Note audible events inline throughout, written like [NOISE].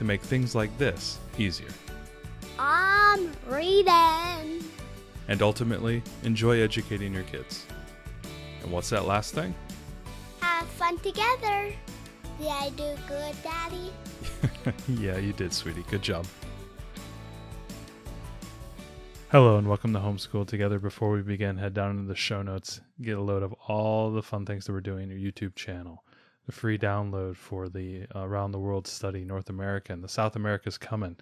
to make things like this easier. I'm reading. And ultimately, enjoy educating your kids. And what's that last thing? Have fun together. Did I do good, Daddy? [LAUGHS] yeah, you did, sweetie. Good job. Hello and welcome to Homeschool Together. Before we begin, head down into the show notes, get a load of all the fun things that we're doing on your YouTube channel. The free download for the uh, Around the World study, North America, and the South America is coming.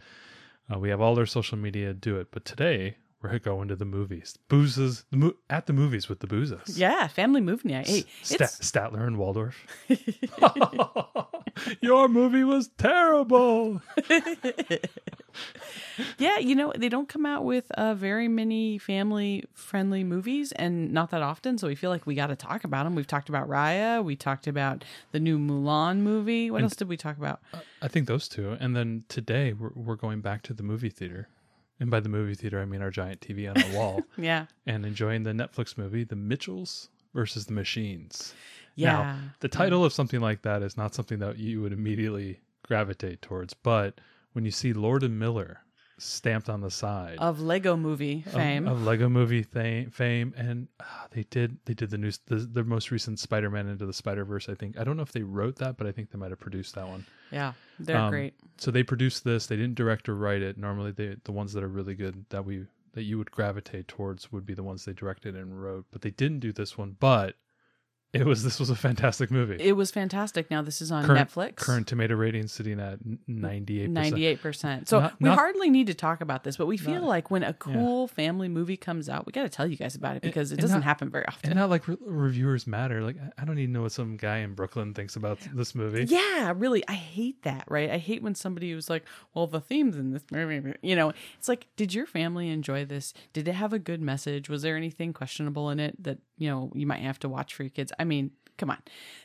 Uh, we have all their social media do it, but today we're going to the movies. Boozes the mo- at the movies with the boozes. Yeah, family movie night. Hey, Sta- Statler and Waldorf. [LAUGHS] Your movie was terrible. [LAUGHS] yeah, you know they don't come out with uh, very many family friendly movies, and not that often. So we feel like we got to talk about them. We've talked about Raya. We talked about the new Mulan movie. What else did we talk about? I think those two. And then today we're, we're going back to the movie theater. And by the movie theater, I mean our giant TV on our wall [LAUGHS] Yeah, and enjoying the Netflix movie, The Mitchells versus the Machines. yeah. Now, the title of something like that is not something that you would immediately gravitate towards. But when you see Lord and Miller stamped on the side. Of Lego Movie fame. of, Lego movie fame, fame and ah, they did they did the new the, the most recent Spider-Man into the Spider-Verse I think. I don't know if they wrote that but I think they might have produced that one. Yeah, they're Um, great. so they produced this. They didn't direct or write it. Normally they the ones that are really good that we that you would gravitate towards would be the ones they directed and wrote. But they didn't do this one. But it was this was a fantastic movie It was fantastic. Now this is on current, Netflix. current tomato rating sitting at 98% Ninety-eight percent. So Not- we not- hardly need to talk about this, but we feel Not- like when a cool family movie comes out, we got to tell you guys about it because it doesn't happen very often. and not like re- reviewers matter like I- I don't even know what some guy in Brooklyn thinks about this movie Yeah, really. I hate that, right? I hate when somebody was like, well, the themes in this movie, you know, it's like, did your family enjoy this? Did it have a good message? Was there anything questionable in it that, you know, you might have to watch for your kids? I mean, come on.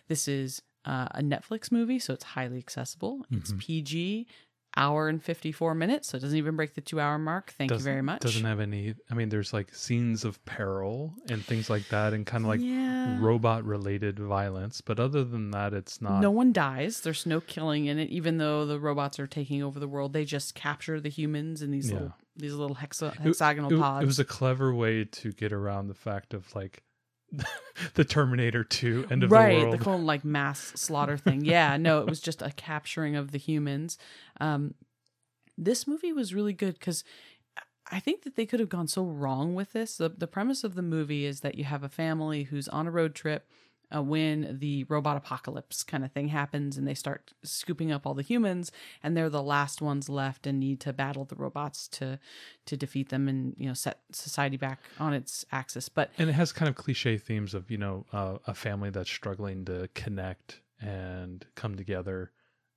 This is uh, a Netflix movie, so it's highly accessible. It's Mm-hmm. PG, hour and 54 minutes, so it doesn't even break the two hour mark. Thank you doesn't- very much. It doesn't have any. I mean, there's like scenes of peril and things like that, and kind of like Yeah. robot related violence. But other than that, it's not. no one dies. There's no killing in it, even though the robots are taking over the world. They just capture the humans in these Yeah. little these little hexa- It- hexagonal it, pods. It was a clever way to get around the fact of like [LAUGHS] the Terminator Two end of right, the world. Right, the whole like mass slaughter thing. Yeah, no, it was just a capturing of the humans. Um, this movie was really good because I think that they could have gone so wrong with this. The, the premise of the movie is that you have a family who's on a road trip uh, when the robot apocalypse kind of thing happens and they start scooping up all the humans and they're the last ones left and need to battle the robots to to defeat them and you know set society back on its axis. But and it has kind of cliche themes of you know uh, a family that's struggling to connect and come together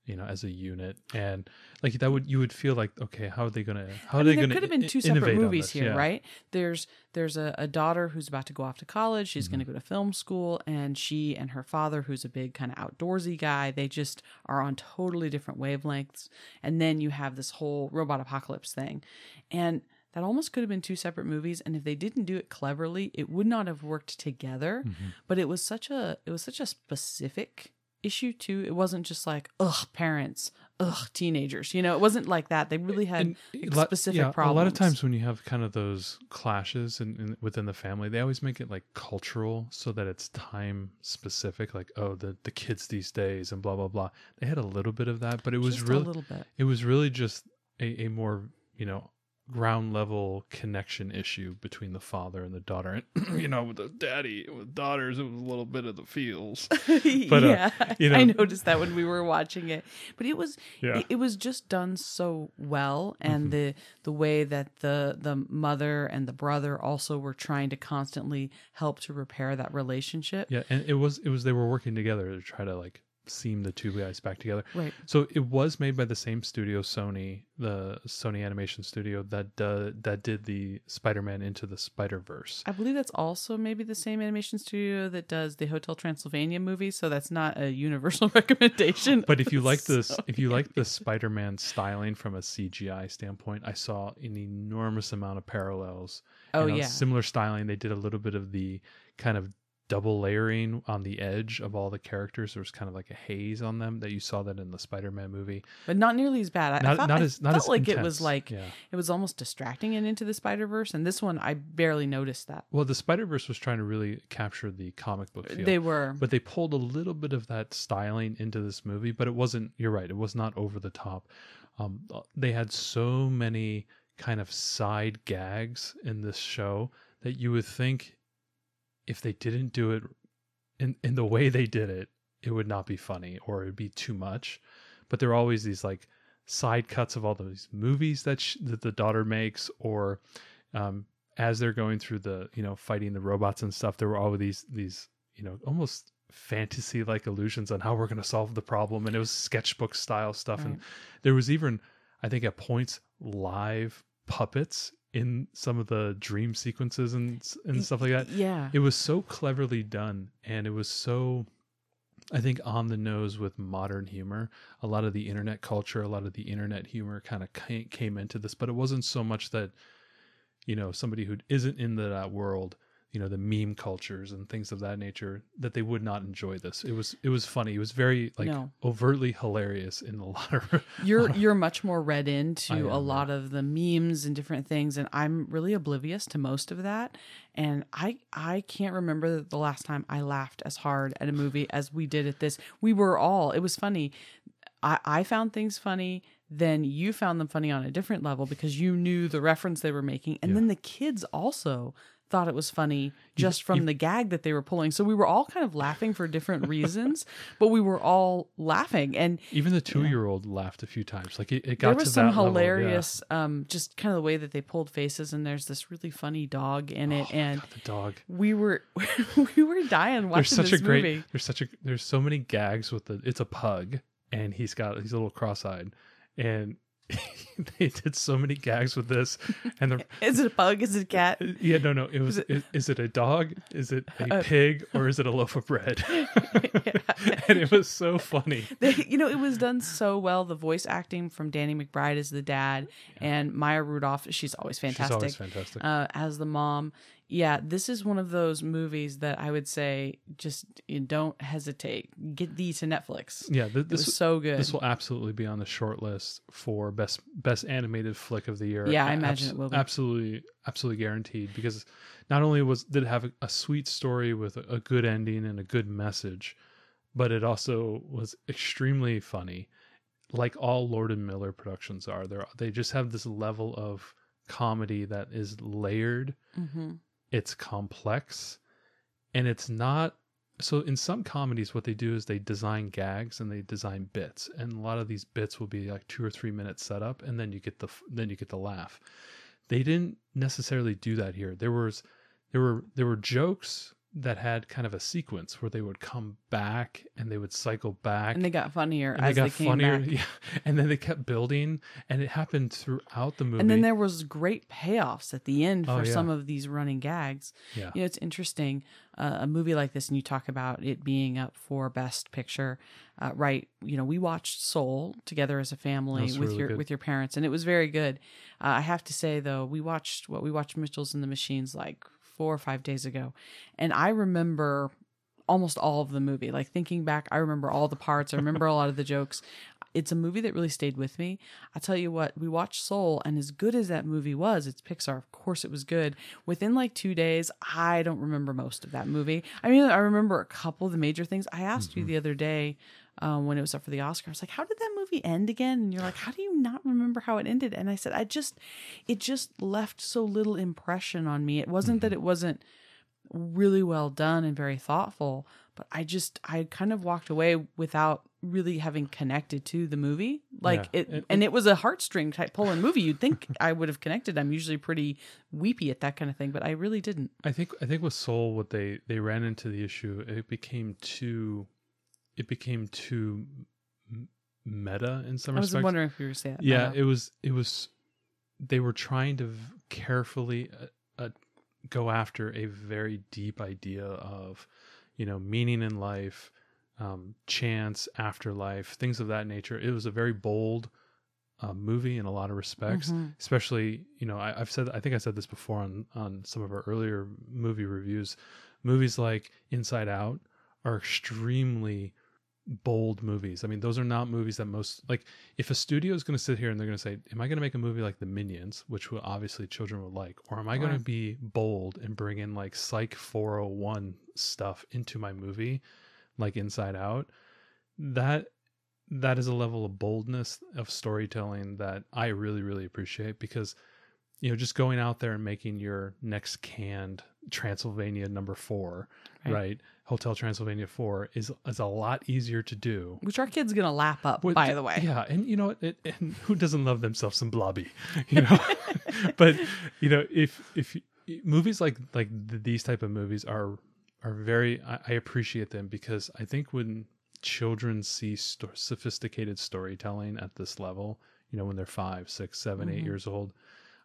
you know as a unit and like that would you would feel like okay how are they gonna how I are mean, they gonna could have been two separate movies here, Yeah. right? There's there's a, a daughter who's about to go off to college. She's Mm-hmm. going to go to film school, and she and her father, who's a big kind of outdoorsy guy, they just are on totally different wavelengths. And then you have this whole robot apocalypse thing, and that almost could have been two separate movies. And if they didn't do it cleverly, it would not have worked together. Mm-hmm. But it was such a it was such a specific issue too. It wasn't just like ugh parents, ugh teenagers. You know, it wasn't like that. They really had And like, a lot- specific yeah, problems. A lot of times when you have kind of those clashes in, in, within the family, they always make it like cultural so that it's time specific. Like, oh, the the kids these days and blah blah blah. They had a little bit of that, but it was Just really a little bit. it was really just a, a more you know ground level connection issue between the father and the daughter. And [CLEARS THROAT] you know, with the daddy with daughters, it was a little bit of the feels. [LAUGHS] But, uh, yeah, you I noticed that when we were watching it, but it was Yeah. Mm-hmm. it, it was just done so well, and the the way that the the mother and the brother also were trying to constantly help to repair that relationship. Yeah, and it was it was they were working together to try to like seam the two guys back together. Right. So it was made by the same studio, Sony, the Sony Animation Studio that uh, that did the Spider-Man into the Spider-Verse. I believe that's also maybe the same animation studio that does the Hotel Transylvania movie, so that's not a universal [LAUGHS] recommendation. But if you like [LAUGHS] this, So- if you like the Spider-Man styling from a CGI standpoint, I saw an enormous amount of parallels. oh You know, yeah, similar styling. They did a little bit of the kind of double layering on the edge of all the characters. There was kind of like a haze on them that you saw that in the Spider-Man movie. but not nearly as bad. I, I Not thought, not as not felt as like it was like yeah. it was almost distracting and into the Spider Verse, and this one I barely noticed that. Well, the Spider Verse was trying to really capture the comic book feel. They were, but they pulled a little bit of that styling into this movie, but it wasn't. You're right; it was not over the top. Um, they had so many kind of side gags in this show that you would think if they didn't do it in in the way they did it, it would not be funny or it'd be too much. But there are always these like side cuts of all those movies that sh- that the daughter makes, or um, as they're going through the you know fighting the robots and stuff. There were all these these you know almost fantasy like illusions on how we're going to solve the problem, and it was sketchbook style stuff. And there was even I think at points live puppets in some of the dream sequences and and stuff like that. yeah, it was so cleverly done and it was so i think on the nose with modern humor. A lot of the internet culture a lot of the internet humor kind of came into this but it wasn't so much that you know somebody who isn't in that uh, world you know the meme cultures and things of that nature that they would not enjoy this. It was it was funny. It was very like No. overtly hilarious in a [LAUGHS] lot of you're you're much more read into am, a yeah. lot of the memes and different things and i'm really oblivious to most of that and i i can't remember the last time i laughed as hard at a movie [LAUGHS] as we did at this. We were all it was funny. I i found things funny then you found them funny on a different level because you knew the reference they were making and then the kids also thought it was funny just from the gag that they were pulling. So we were all kind of laughing for different [LAUGHS] reasons but we were all laughing. And even the two year old laughed a few times. Like it, it got there to was some that level, yeah. hilarious um just kind of the way that they pulled faces and there's this really funny dog in it Oh and God, the dog. we were [LAUGHS] we were dying watching there's such this a great movie. there's such a there's so many gags with the it's a pug and he's got he's a little cross-eyed and [LAUGHS] they did so many gags with this and the [LAUGHS] is it a bug? is it a cat? Yeah no no it was it- is, is it a dog? Is it a Uh, pig or is it a loaf of bread? [LAUGHS] And it was so funny. They, you know it was done so well. The voice acting from danny mcbride as the dad and maya rudolph she's always fantastic she's always fantastic. uh, as the mom. Yeah, this is one of those movies that I would say just you don't hesitate. Get these to Netflix. yeah th- this was so good. This will absolutely be on the short list for best best animated flick of the year. Yeah, I A- imagine it will be. Absolutely, absolutely guaranteed because not only was did it have a, a sweet story with a, a good ending and a good message, but it also was extremely funny, like all Lord and Miller productions are. They they just have this level of comedy that is layered hmm it's complex and it's not so in some comedies what they do is they design gags and they design bits and a lot of these bits will be like two or three minutes setup and then you get the then you get the laugh. They didn't necessarily do that here. There was there were there were jokes that had kind of a sequence where they would come back and they would cycle back And they got funnier and as they they, got came funnier back. [LAUGHS] yeah and then they kept building and it happened throughout the movie And then there was great payoffs at the end Oh, for yeah. some of these running gags. yeah You know, it's interesting. Uh, a movie like this, and you talk about it being up for Best Picture, uh, right? You know, we watched Soul together as a family with really your good. with your parents, and it was very good. Uh, I have to say though, we watched what we watched Mitchell's and the Machines like four or five days ago, and I remember almost all of the movie. Like thinking back, I remember all the parts. I remember a lot of the jokes. It's a movie that really stayed with me. I tell you what, we watched Soul, and as good as that movie was, it's Pixar. Of course, it was good. Within like two days, I don't remember most of that movie. I mean, I remember a couple of the major things. I asked you mm-hmm. the other day um, when it was up for the Oscar. I was like, "How did that movie end again?" And you're like, "How do you not remember how it ended?" And I said, "I just, it just left so little impression on me. It wasn't that it wasn't." really well done and very thoughtful but i just i kind of walked away without really having connected to the movie like Yeah. it It- and it was a heartstring type pulling movie you'd think [LAUGHS] i would have connected i'm usually pretty weepy at that kind of thing but i really didn't I think I think with Soul, what they they ran into the issue, it became too. It became too meta in some respects. I was respects. wondering if you were saying that. yeah, it was it was they were trying to carefully uh, uh, go after a very deep idea of you know meaning in life, um, chance, afterlife, things of that nature. It was a very bold uh, movie in a lot of respects Mhm. especially you know I, i've said i think i said this before on on some of our earlier movie reviews movies like inside out are extremely bold movies. I mean those are not movies that most like if a studio is going to sit here and they're going to say am i going to make a movie like the minions which will obviously children will like or am i going to be bold and bring in like psych 401 stuff into my movie like inside out that that is a level of boldness of storytelling that I really, really appreciate because, you know, just going out there and making your next canned Transylvania number four, Right. right? Hotel Transylvania four is is a lot easier to do. Which our kid's gonna lap up, What- by the way. Yeah, and you know? It, and who doesn't love themselves some blobby, [LAUGHS] you know? [LAUGHS] but you know, if if movies like like these type of movies are are very, I, I appreciate them because I think when children see sto- sophisticated storytelling at this level, you know, when they're five, six, seven, eight Mhm. years old,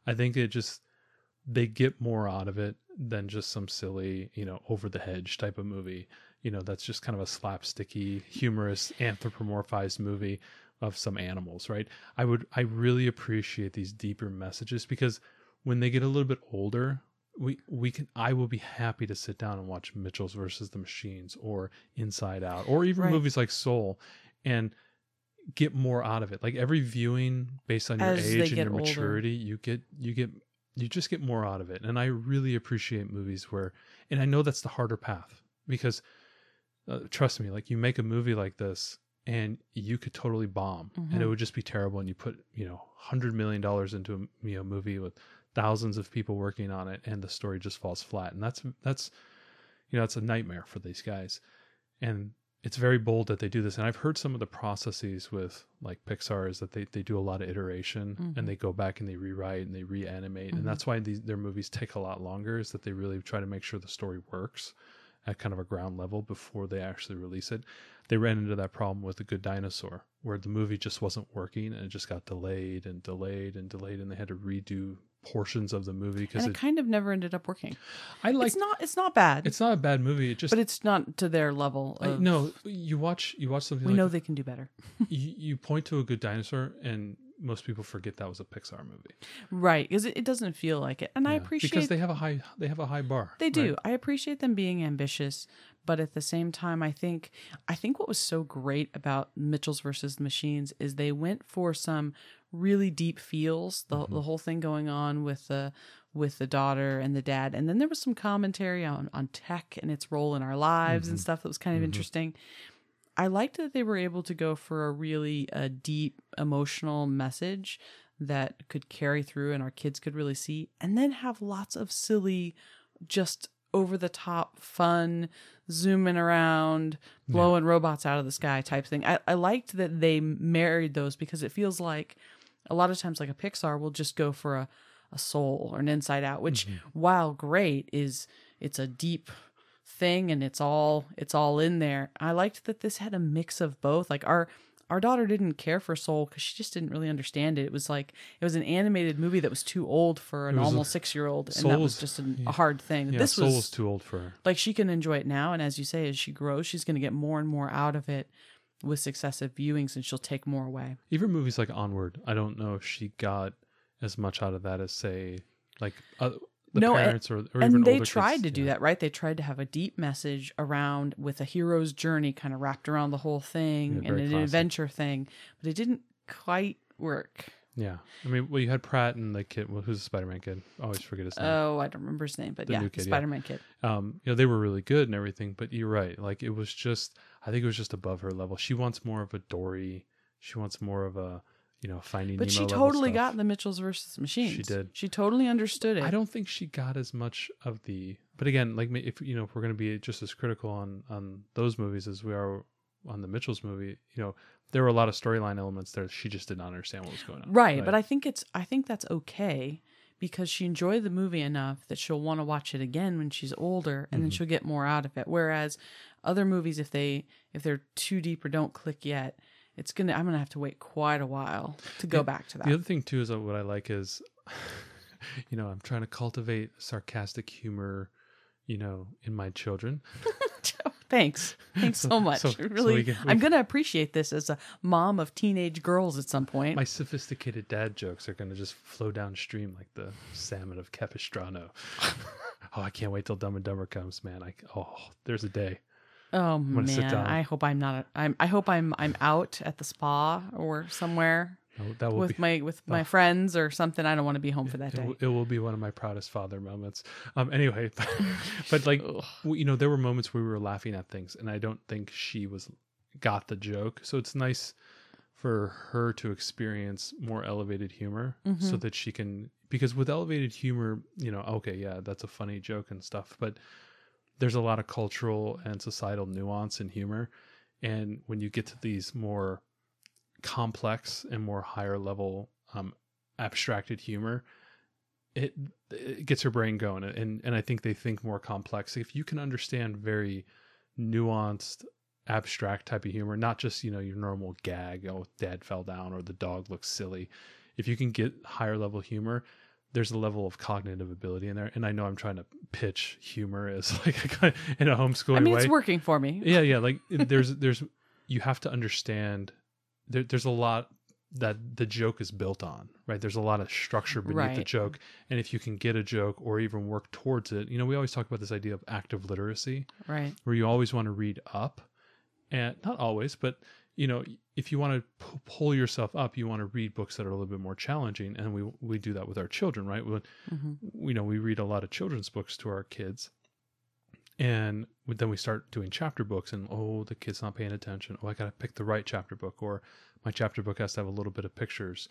I think it just they get more out of it than just some silly, you know, over the hedge type of movie. You know, that's just kind of a slapsticky, humorous, anthropomorphized movie of some animals, right? I would I really appreciate these deeper messages because when they get a little bit older, we we can I will be happy to sit down and watch Mitchell's versus the Machines or Inside Out or even Right. movies like Soul and get more out of it. Like every viewing based on your As age and your older. maturity, you get you get you just get more out of it. And I really appreciate movies where and I know that's the harder path because uh, trust me, like you make a movie like this and you could totally bomb and it Mhm. would just be terrible and you put, you know, 100 million dollars into a you know movie with thousands of people working on it and the story just falls flat. And that's that's you know, it's a nightmare for these guys. And it's very bold that they do this. And I've heard some of the processes with like Pixar is that they, they do a lot of iteration Mhm. and they go back and they rewrite and they reanimate. Mhm. And that's why these their movies take a lot longer, is that they really try to make sure the story works at kind of a ground level before they actually release it. They ran into that problem with The Good Dinosaur, where the movie just wasn't working and it just got delayed and delayed and delayed, and they had to redo portions of the movie because it it, kind of never ended up working. I like it's not it's not bad. it's not a bad movie. It just but it's not to their level I, no, you watch you watch something we like know they can do better. [LAUGHS] you, you point to a good dinosaur and most people forget that was a Pixar movie. Right. Because it, it doesn't feel like it. And I appreciate because they have a high they have a high bar. They do. right? I appreciate them being ambitious, but at the same time, I think I think what was so great about Mitchell's versus the Machines is they went for some really deep feels. The Mm-hmm. the whole thing going on with the with the daughter and the dad, and then there was some commentary on on tech and its role in our lives and Mhm. stuff that was kind of Mhm. interesting. I liked that they were able to go for a really a deep emotional message that could carry through and our kids could really see, and then have lots of silly, just over the top fun, zooming around, Yeah. blowing robots out of the sky type thing. I, I liked that they married those because it feels like a lot of times, like a Pixar will just go for a, a soul or an inside out, which Mhm. while great is it's a deep thing and it's all it's all in there. I liked that this had a mix of both. Like our our daughter didn't care for Soul because she just didn't really understand it. It was like it was an animated movie that was too old for an a- almost six year old, and that was just an, yeah. a hard thing. Yeah, this was too old for her. like she can enjoy it now, and as you say, as she grows, she's going to get more and more out of it with successive viewings, and she'll take more away. Even movies like Onward, I don't know if she got as much out of that as say like uh, the No, and- parents or, or even and they tried kids. to do Yeah. that, right? They tried to have a deep message around with a hero's journey kind of wrapped around the whole thing Yeah, and an classic. adventure thing, but it didn't quite work. Yeah, I mean, well, you had Pratt and the kid. Well, who's the Spider-Man kid? I always forget his name. Oh, I don't remember his name, but The yeah, new the yeah. Spider-Man kid. um, you know, they were really good and everything, but you're right. Like it was just, I think it was just above her level. She wants more of a Dory. She wants more of a, you know, finding. But Nemo she totally got the Mitchells versus Machines. She did. She totally understood it. I don't think she got as much of the. But again, like if you know, if we're going to be just as critical on on those movies as we are on the Mitchells movie, you know, there were a lot of storyline elements there. She just did not understand what was going on. Right, but I think it's I think that's okay because she enjoyed the movie enough that she'll want to watch it again when she's older and then Mhm. she'll get more out of it. Whereas other movies if they if they're too deep or don't click yet, it's gonna I'm gonna have to wait quite a while to go Yeah, back to that. The other thing too is that what I like is, [LAUGHS] you know, I'm trying to cultivate sarcastic humor, you know, in my children. [LAUGHS] Thanks. Thanks so, [LAUGHS] So- much. so- so really, we can- we I'm going to appreciate this as a mom of teenage girls at some point. My sophisticated dad jokes are going to just flow downstream like the salmon of Capistrano. [LAUGHS] oh, I can't wait till Dumb and Dumber comes, man. I oh, there's a day. oh gonna sit man, down. I hope I'm not. I'm. I hope I'm. I'm out at the spa or somewhere Oh, that will with be. my with my oh. friends or something. I don't want to be home for that It, day. will- it will be one of my proudest father moments. Um. Anyway, but, [LAUGHS] but like you know, there were moments where we were laughing at things, and I don't think she was got the joke. So it's nice for her to experience more elevated humor, so Mhm. that she can. Because with elevated humor, you know, okay, yeah, that's a funny joke and stuff, but there's a lot of cultural and societal nuance in humor, and when you get to these more complex and more higher level um, abstracted humor it it gets her brain going. And and I think they think more complex. If you can understand very nuanced abstract type of humor not just you know your normal gag oh dad fell down or the dog looks silly. If you can get higher level humor there's a level of cognitive ability in there. And I know I'm trying to pitch humor as [LAUGHS] like a kind in a homeschooling I mean, way. it's working for me. yeah yeah like there's there's you have to understand there, there's a lot that the joke is built on right? There's a lot of structure beneath the joke. And if you can get a joke or even work towards it you know we always talk about this idea of active literacy Right. where you always want to read up and not always but you know if you want to p- pull yourself up you want to read books that are a little bit more challenging. And we we do that with our children right? When hmm you know we read a lot of children's books to our kids and then we start doing chapter books and oh the kid's not paying attention. Oh i gotta pick the right chapter book or my chapter book has to have a little bit of pictures.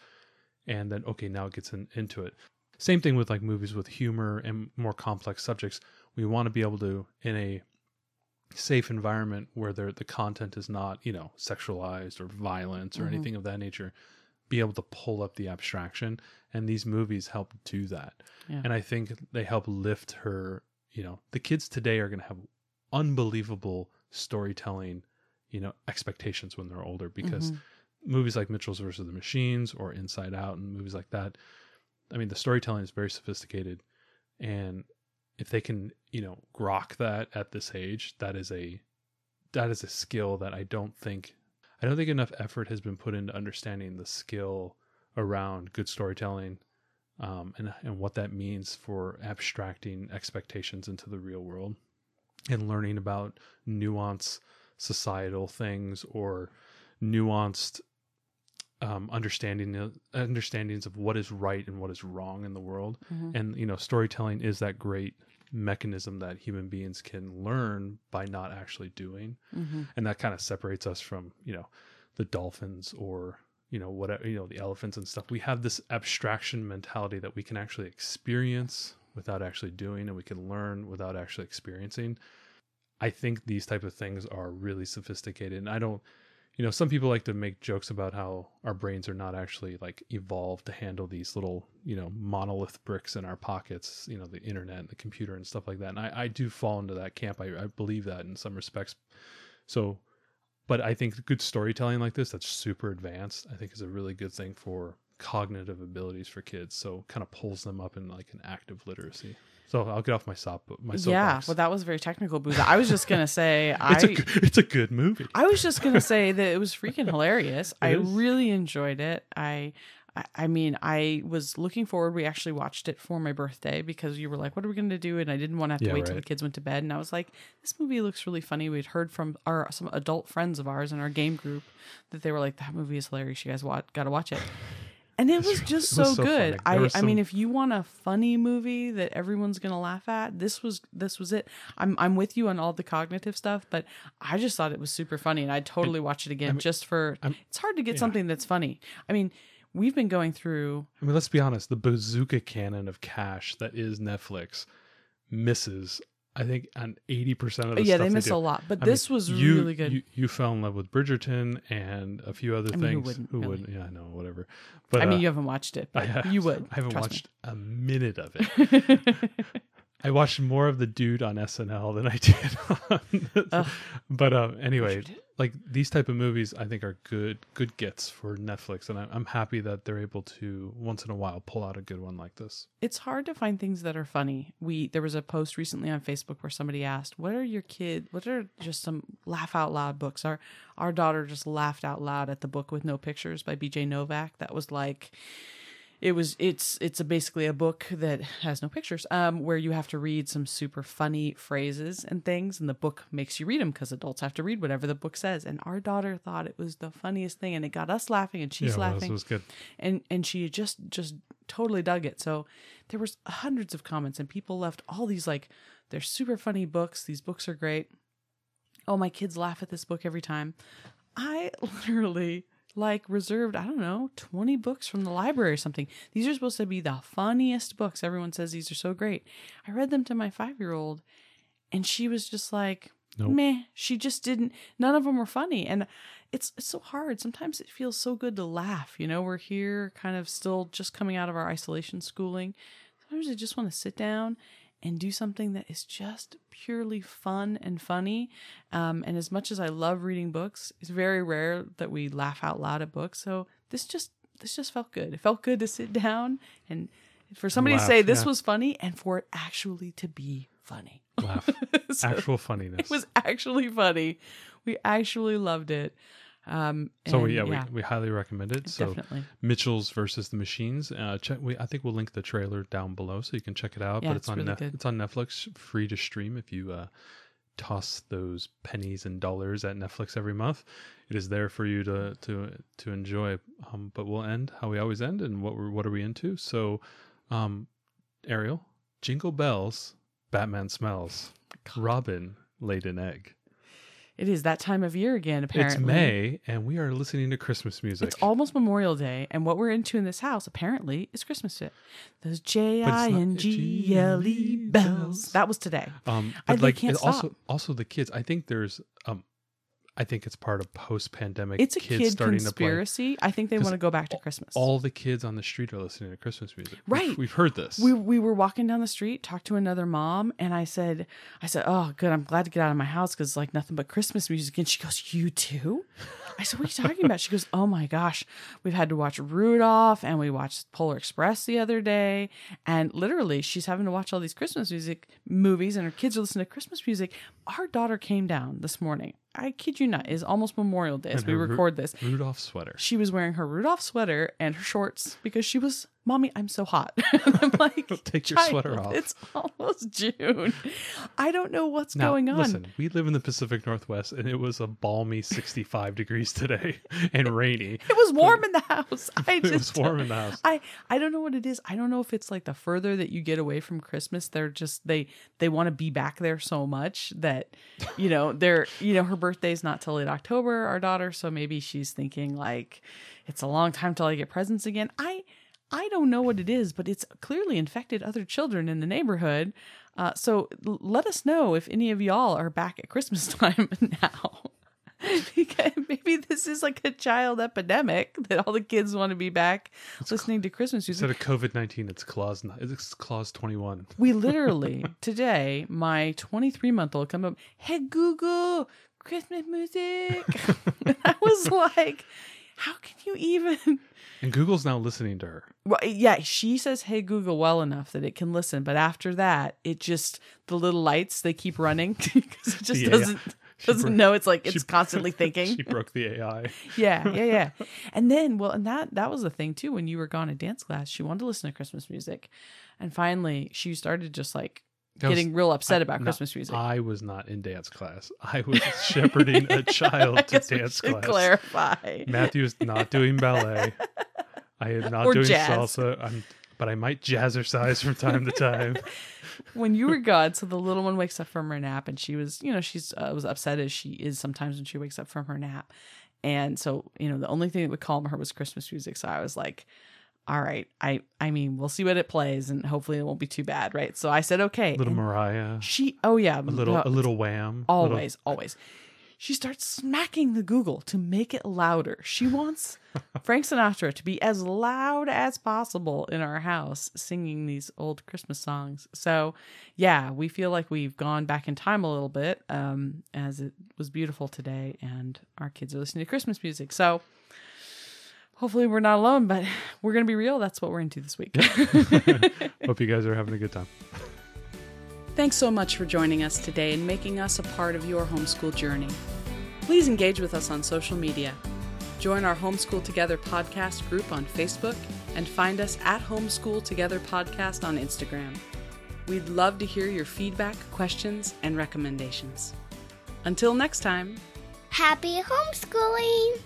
And then okay now it gets in, into it. Same thing with like movies with humor and more complex subjects. We want to be able to in a safe environment where the content is not you know sexualized or violence or Mhm. anything of that nature be able to pull up the abstraction. And these movies help do that. Yeah. and i think they help lift her you know the kids today are going to have unbelievable storytelling you know expectations when they're older because Mhm. movies like mitchell's versus the machines or inside out and movies like that i mean the storytelling is very sophisticated and if they can you know grok that at this age that is a that is a skill that i don't think i don't think enough effort has been put into understanding the skill around good storytelling um, and and what that means for abstracting expectations into the real world and learning about nuance societal things or nuanced um, understanding of, understandings of what is right and what is wrong in the world Mhm. and you know storytelling is that great mechanism that human beings can learn by not actually doing Mhm. and that kind of separates us from you know the dolphins or you know whatever you know the elephants and stuff. We have this abstraction mentality that we can actually experience without actually doing and we can learn without actually experiencing. I think these type of things are really sophisticated and i don't you know some people like to make jokes about how our brains are not actually like evolved to handle these little you know monolith bricks in our pockets you know the internet and the computer and stuff like that and i, I do fall into that camp. I, I believe that in some respects. So but I think good storytelling like this that's super advanced, I think is a really good thing for cognitive abilities for kids. So kind of pulls them up in like an active literacy. So I'll get off my sop my Yeah. Well, that was very technical, Booza. I was just gonna [LAUGHS] say it's I. a good, it's a good movie. I was just gonna say that it was freaking [LAUGHS] hilarious. I is. really enjoyed it. I, I, I mean, I was looking forward. We actually watched it for my birthday because you were like, "What are we gonna do?" And I didn't want to have to Yeah, wait till the kids went to bed. And I was like, "This movie looks really funny." We'd heard from our some adult friends of ours in our game group that they were like, "That movie is hilarious. You guys wa- got to watch it." And it was just it so, was so good. I, was I mean, if you want a funny movie that everyone's gonna laugh at, this was this was it. I'm I'm with you on all the cognitive stuff, but I just thought it was super funny, and I'd totally watch it again mean, just for. I'm- it's hard to get yeah. something that's funny. I mean, we've been going through. I mean, let's be honest, the bazooka cannon of cash that is Netflix misses, I think, on 80% of the yeah, stuff they miss do. a lot, but I mean, this was you- really good. You, you fell in love with Bridgerton and a few other I mean, who things. wouldn't, Who really? wouldn't? Yeah, I know, whatever. But I mean, uh, you haven't watched it, I you would. I haven't watched a minute of it. [LAUGHS] I watched more of the dude on SNL than I did. [LAUGHS] On but uh, anyway? Like these type of movies, I think are good good gets for Netflix, and I'm happy that they're able to once in a while pull out a good one like this. it's hard to find things that are funny. We there was a post recently on Facebook where somebody asked, "What are your kid? What are just some laugh out loud books?" Our our daughter just laughed out loud at the book with no pictures by B.J. Novak. That was like. It was it's it's a basically a book that has no pictures um where you have to read some super funny phrases and things and the book makes you read them because adults have to read whatever the book says. And our daughter thought it was the funniest thing and it got us laughing and she's yeah, well, laughing. this was good. and and she just just totally dug it. So there was hundreds of comments and people left all these like they're super funny books. These books are great. Oh my kids laugh at this book every time. I [LAUGHS] literally like reserved i don't know 20 books from the library or something. These are supposed to be the funniest books. Everyone says these are so great. I read them to my five year old and she was just like Nope. meh. She just didn't none of them were funny. And it's it's so hard. Sometimes it feels so good to laugh you know? We're here kind of still just coming out of our isolation schooling. Sometimes i just want to sit down and do something that is just purely fun and funny um, and as much as i love reading books it's very rare that we laugh out loud at books so this just this just felt good it felt good to sit down and for somebody to say this yeah. was funny and for it actually to be funny Laugh, [LAUGHS] So- actual funniness. it was actually funny. We actually loved it. Um, so and yeah, We, we highly recommend it. So definitely. Mitchell's versus the Machines. Uh, check. We I think we'll link the trailer down below so you can check it out. Yeah, but it's it's on really Nef- good. it's on Netflix, free to stream if you uh, toss those pennies and dollars at Netflix every month. It is there for you to to to enjoy. Um, but we'll end how we always end, and what we're what are we into? So, um, Ariel, Jingle Bells, Batman smells, Robin laid an egg. It is that time of year again. Apparently, It's May, and we are listening to Christmas music. It's almost Memorial Day, and what we're into in this house apparently is Christmas fit. Those J I N G L E bells. That was today. Um, I- but they like can't it also stop. also the kids. I think there's um, I think it's part of post pandemic. It's a kids kid starting to conspiracy. I think they want to go back to Christmas. All the kids on the street are listening to Christmas music. We've- Right. we've, heard this. we we were walking down the street, talked to another mom, and I said, I said, oh, good, I'm glad to get out of my house because like nothing but Christmas music. And she goes, you too? I said, what are you talking about? She goes, oh my gosh, we've had to watch Rudolph and we watched Polar Express the other day, and literally she's having to watch all these Christmas music movies, and her kids are listening to Christmas music. Our daughter came down this morning. I kid you not, is almost Memorial Day as And we her Ru- record this. Rudolph sweater. She was wearing her Rudolph sweater and her shorts because she was, Mommy, I'm so hot. [LAUGHS] [LAUGHS] I'm like, Take your sweater off." It's almost June. I don't know what's Now, going on. listen, we live in the Pacific Northwest, and it was a balmy 65 degrees today [LAUGHS] and rainy. It was warm in the house. I It was warm in the house. I I don't know what it is. I don't know if it's like the further that you get away from Christmas, they're just they they want to be back there so much that you know they're you know her birthday's not till late October, our daughter, so maybe she's thinking like it's a long time till I get presents again. I I don't know what it is, but it's clearly infected other children in the neighborhood. Uh, so l- let us know if any of y'all are back at Christmas [LAUGHS] time now. [LAUGHS] because maybe this is like a child epidemic that all the kids want to be back listening to Christmas music. Instead of COVID 19, it's Claus it's Claus 21. we literally [LAUGHS] today, my 23 month old come up, hey Google, Christmas music. I was like, how can you even? [LAUGHS] And Google's now listening to her. Well, eh, yeah, she says "Hey Google" well enough that it can listen, but after that, it just the little lights they keep running [LAUGHS] because it just Yeah, yeah. doesn't She doesn't know it's like it's she- constantly [LAUGHS] thinking. She broke the AI. yeah, yeah, yeah. And then, well, and that that was the thing too. When you were gone at dance class, she wanted to listen to Christmas music, and finally, she started just like That was- getting real upset I- about Christmas music. I was not in dance class. I was shepherding a [LAUGHS] child to dance class. Clarify. Matthew is not doing ballet. I am not Or doing jazz. salsa. I'm, but I might jazzercise from time to time. [LAUGHS] when you were gone, so the little one wakes up from her nap, and she was, you know, she's uh, was upset as she is sometimes when she wakes up from her nap, and so you know, the only thing that would calm her was Christmas music. So I was like, all right, I I mean, we'll see what it plays, and hopefully it won't be too bad, right? So I said, okay. little And Mariah, she, oh yeah, a little, no, a little wham. little- always, always. she starts smacking the Google to make it louder. She wants [LAUGHS] Frank Sinatra to be as loud as possible in our house singing these old Christmas songs. So, yeah, we feel like we've gone back in time a little bit um, as it was beautiful today and our kids are listening to Christmas music. So, hopefully, we're not alone, but [LAUGHS] we're going to be real. That's what we're into this week. [LAUGHS] [LAUGHS] Hope you guys are having a good time. Thanks so much for joining us today and making us a part of your homeschool journey. Please engage with us on social media. Join our Homeschool Together podcast group on Facebook and find us at Homeschool Together Podcast on Instagram. We'd love to hear your feedback, questions, and recommendations. Until next time. Happy homeschooling!